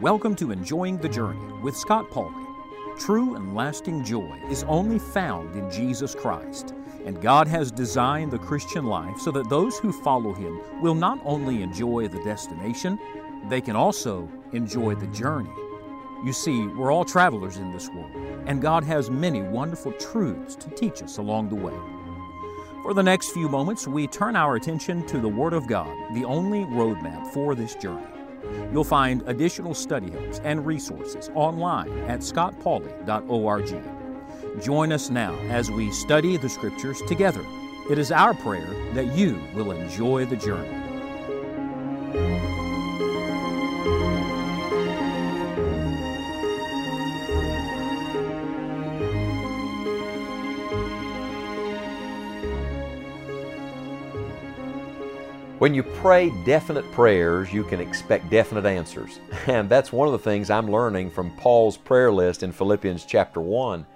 Welcome to Enjoying the Journey with Scott Pauley. True and lasting joy is only found in Jesus Christ, and God has designed the Christian life so that those who follow Him will not only enjoy the destination, they can also enjoy the journey. You see, we're all travelers in this world, and God has many wonderful truths to teach us along the way. For the next few moments, we turn our attention to the Word of God, the only roadmap for this journey. You'll find additional study helps and resources online at scottpauley.org. Join us now as we study the Scriptures together. It is our prayer that you will enjoy the journey. When you pray definite prayers, you can expect definite answers. And that's one of the things I'm learning from Paul's prayer list in Philippians chapter 1.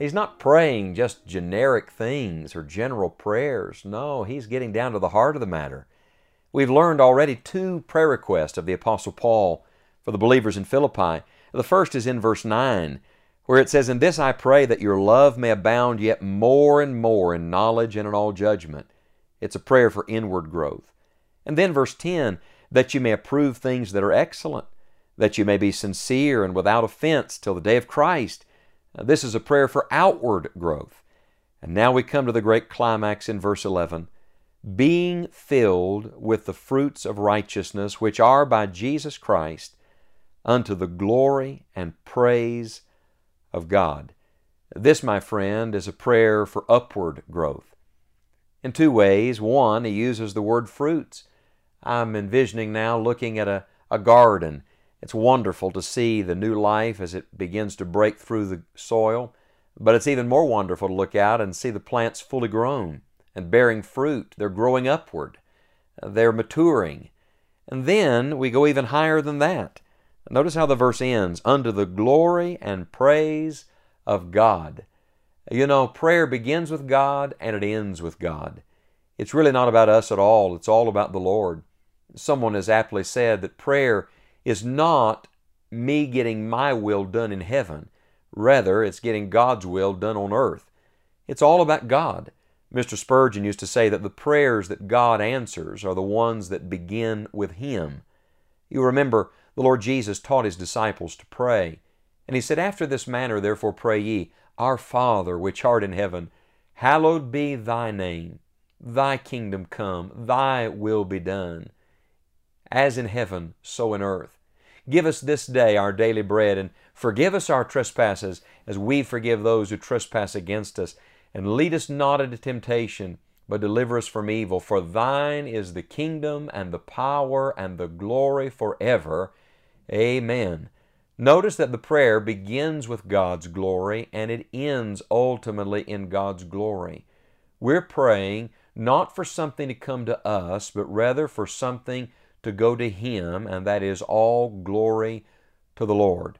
He's not praying just generic things or general prayers. No, he's getting down to the heart of the matter. We've learned already two prayer requests of the Apostle Paul for the believers in Philippi. The first is in verse 9, where it says, In this I pray that your love may abound yet more and more in knowledge and in all judgment. It's a prayer for inward growth. And then verse 10 that you may approve things that are excellent, that you may be sincere and without offense till the day of Christ. This is a prayer for outward growth. And now we come to the great climax in verse 11 being filled with the fruits of righteousness which are by Jesus Christ unto the glory and praise of God. This, my friend, is a prayer for upward growth. In two ways. One, he uses the word fruits. I'm envisioning now looking at a, a garden. It's wonderful to see the new life as it begins to break through the soil, but it's even more wonderful to look out and see the plants fully grown and bearing fruit. They're growing upward, they're maturing. And then we go even higher than that. Notice how the verse ends under the glory and praise of God. You know, prayer begins with God and it ends with God. It's really not about us at all, it's all about the Lord. Someone has aptly said that prayer is not me getting my will done in heaven. Rather, it's getting God's will done on earth. It's all about God. Mr. Spurgeon used to say that the prayers that God answers are the ones that begin with Him. You remember the Lord Jesus taught His disciples to pray. And He said, After this manner therefore pray ye, Our Father which art in heaven, hallowed be thy name. Thy kingdom come, thy will be done as in heaven, so in earth. Give us this day our daily bread, and forgive us our trespasses, as we forgive those who trespass against us. And lead us not into temptation, but deliver us from evil. For thine is the kingdom, and the power, and the glory forever. Amen. Notice that the prayer begins with God's glory, and it ends ultimately in God's glory. We're praying not for something to come to us, but rather for something to go to Him, and that is all glory to the Lord.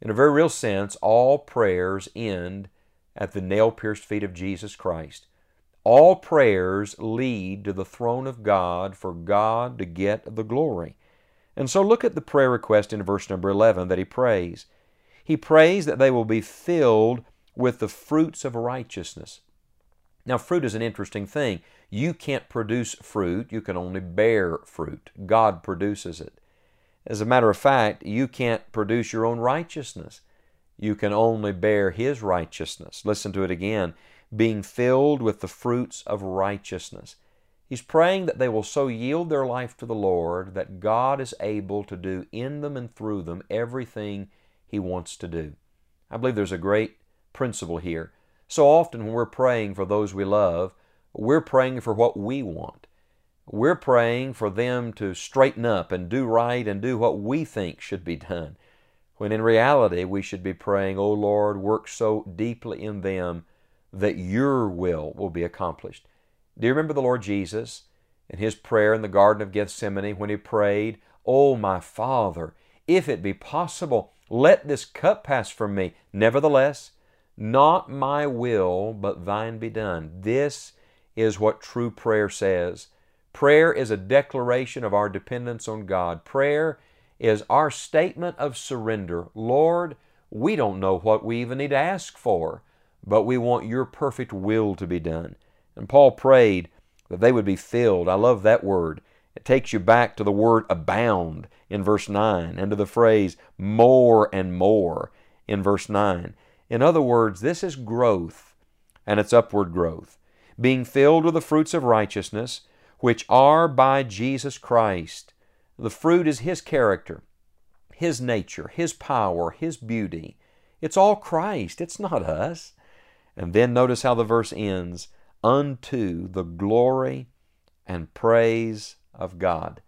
In a very real sense, all prayers end at the nail pierced feet of Jesus Christ. All prayers lead to the throne of God for God to get the glory. And so look at the prayer request in verse number 11 that he prays. He prays that they will be filled with the fruits of righteousness. Now, fruit is an interesting thing. You can't produce fruit, you can only bear fruit. God produces it. As a matter of fact, you can't produce your own righteousness. You can only bear His righteousness. Listen to it again being filled with the fruits of righteousness. He's praying that they will so yield their life to the Lord that God is able to do in them and through them everything He wants to do. I believe there's a great principle here. So often when we're praying for those we love, we're praying for what we want. We're praying for them to straighten up and do right and do what we think should be done. When in reality, we should be praying, Oh Lord, work so deeply in them that your will will be accomplished. Do you remember the Lord Jesus in his prayer in the Garden of Gethsemane when he prayed, Oh my Father, if it be possible, let this cup pass from me. Nevertheless, not my will, but thine be done. This is what true prayer says. Prayer is a declaration of our dependence on God. Prayer is our statement of surrender. Lord, we don't know what we even need to ask for, but we want your perfect will to be done. And Paul prayed that they would be filled. I love that word. It takes you back to the word abound in verse 9 and to the phrase more and more in verse 9. In other words, this is growth, and it's upward growth. Being filled with the fruits of righteousness, which are by Jesus Christ. The fruit is His character, His nature, His power, His beauty. It's all Christ, it's not us. And then notice how the verse ends unto the glory and praise of God.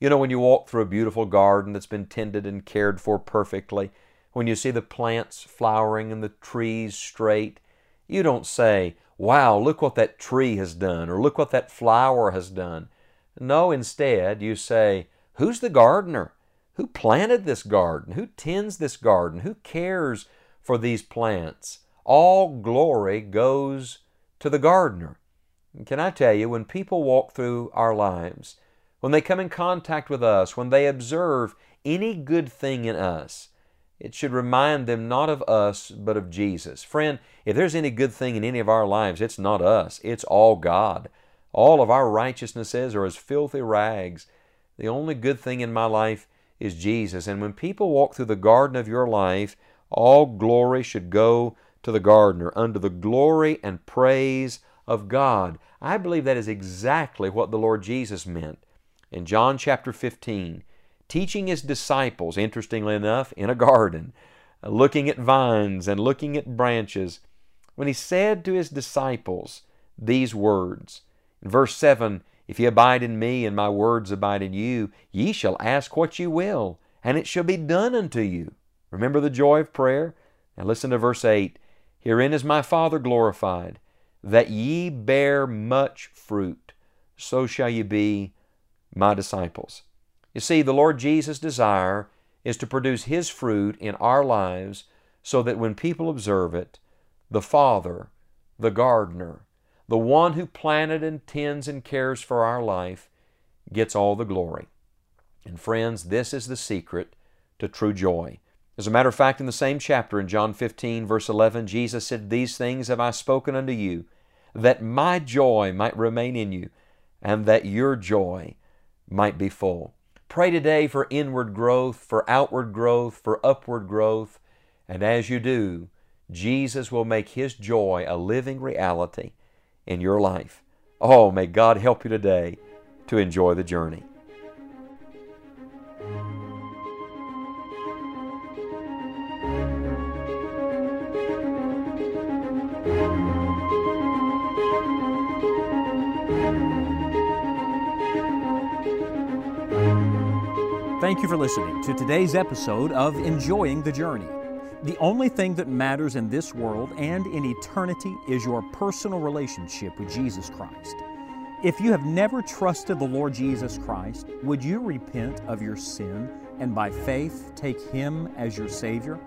You know, when you walk through a beautiful garden that's been tended and cared for perfectly, when you see the plants flowering and the trees straight, you don't say, Wow, look what that tree has done, or look what that flower has done. No, instead, you say, Who's the gardener? Who planted this garden? Who tends this garden? Who cares for these plants? All glory goes to the gardener. And can I tell you, when people walk through our lives, when they come in contact with us, when they observe any good thing in us, it should remind them not of us, but of Jesus. Friend, if there's any good thing in any of our lives, it's not us, it's all God. All of our righteousnesses are as filthy rags. The only good thing in my life is Jesus. And when people walk through the garden of your life, all glory should go to the gardener, under the glory and praise of God. I believe that is exactly what the Lord Jesus meant in John chapter 15 teaching his disciples, interestingly enough, in a garden, uh, looking at vines and looking at branches, when he said to his disciples these words. In verse 7, If ye abide in me, and my words abide in you, ye shall ask what ye will, and it shall be done unto you. Remember the joy of prayer? Now listen to verse 8. Herein is my Father glorified, that ye bear much fruit, so shall ye be my disciples. You see, the Lord Jesus' desire is to produce His fruit in our lives so that when people observe it, the Father, the gardener, the one who planted and tends and cares for our life, gets all the glory. And friends, this is the secret to true joy. As a matter of fact, in the same chapter, in John 15, verse 11, Jesus said, These things have I spoken unto you, that my joy might remain in you, and that your joy might be full. Pray today for inward growth, for outward growth, for upward growth. And as you do, Jesus will make His joy a living reality in your life. Oh, may God help you today to enjoy the journey. Thank you for listening to today's episode of Enjoying the Journey. The only thing that matters in this world and in eternity is your personal relationship with Jesus Christ. If you have never trusted the Lord Jesus Christ, would you repent of your sin and by faith take Him as your Savior?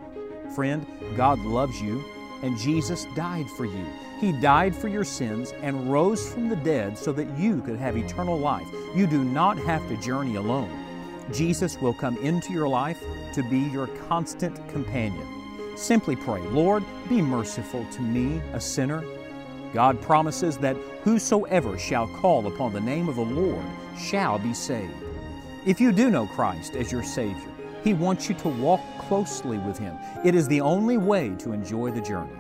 Friend, God loves you and Jesus died for you. He died for your sins and rose from the dead so that you could have eternal life. You do not have to journey alone. Jesus will come into your life to be your constant companion. Simply pray, Lord, be merciful to me, a sinner. God promises that whosoever shall call upon the name of the Lord shall be saved. If you do know Christ as your Savior, He wants you to walk closely with Him. It is the only way to enjoy the journey.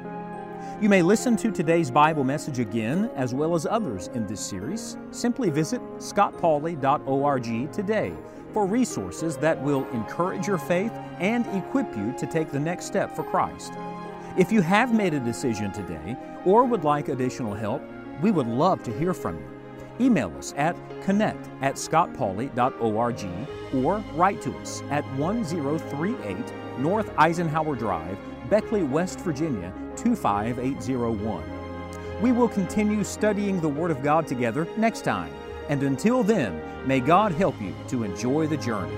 You may listen to today's Bible message again, as well as others in this series. Simply visit scottpauley.org today for resources that will encourage your faith and equip you to take the next step for Christ. If you have made a decision today or would like additional help, we would love to hear from you. Email us at connect at scottpauley.org or write to us at 1038 North Eisenhower Drive, Beckley, West Virginia 25801. We will continue studying the Word of God together next time. And until then, may God help you to enjoy the journey.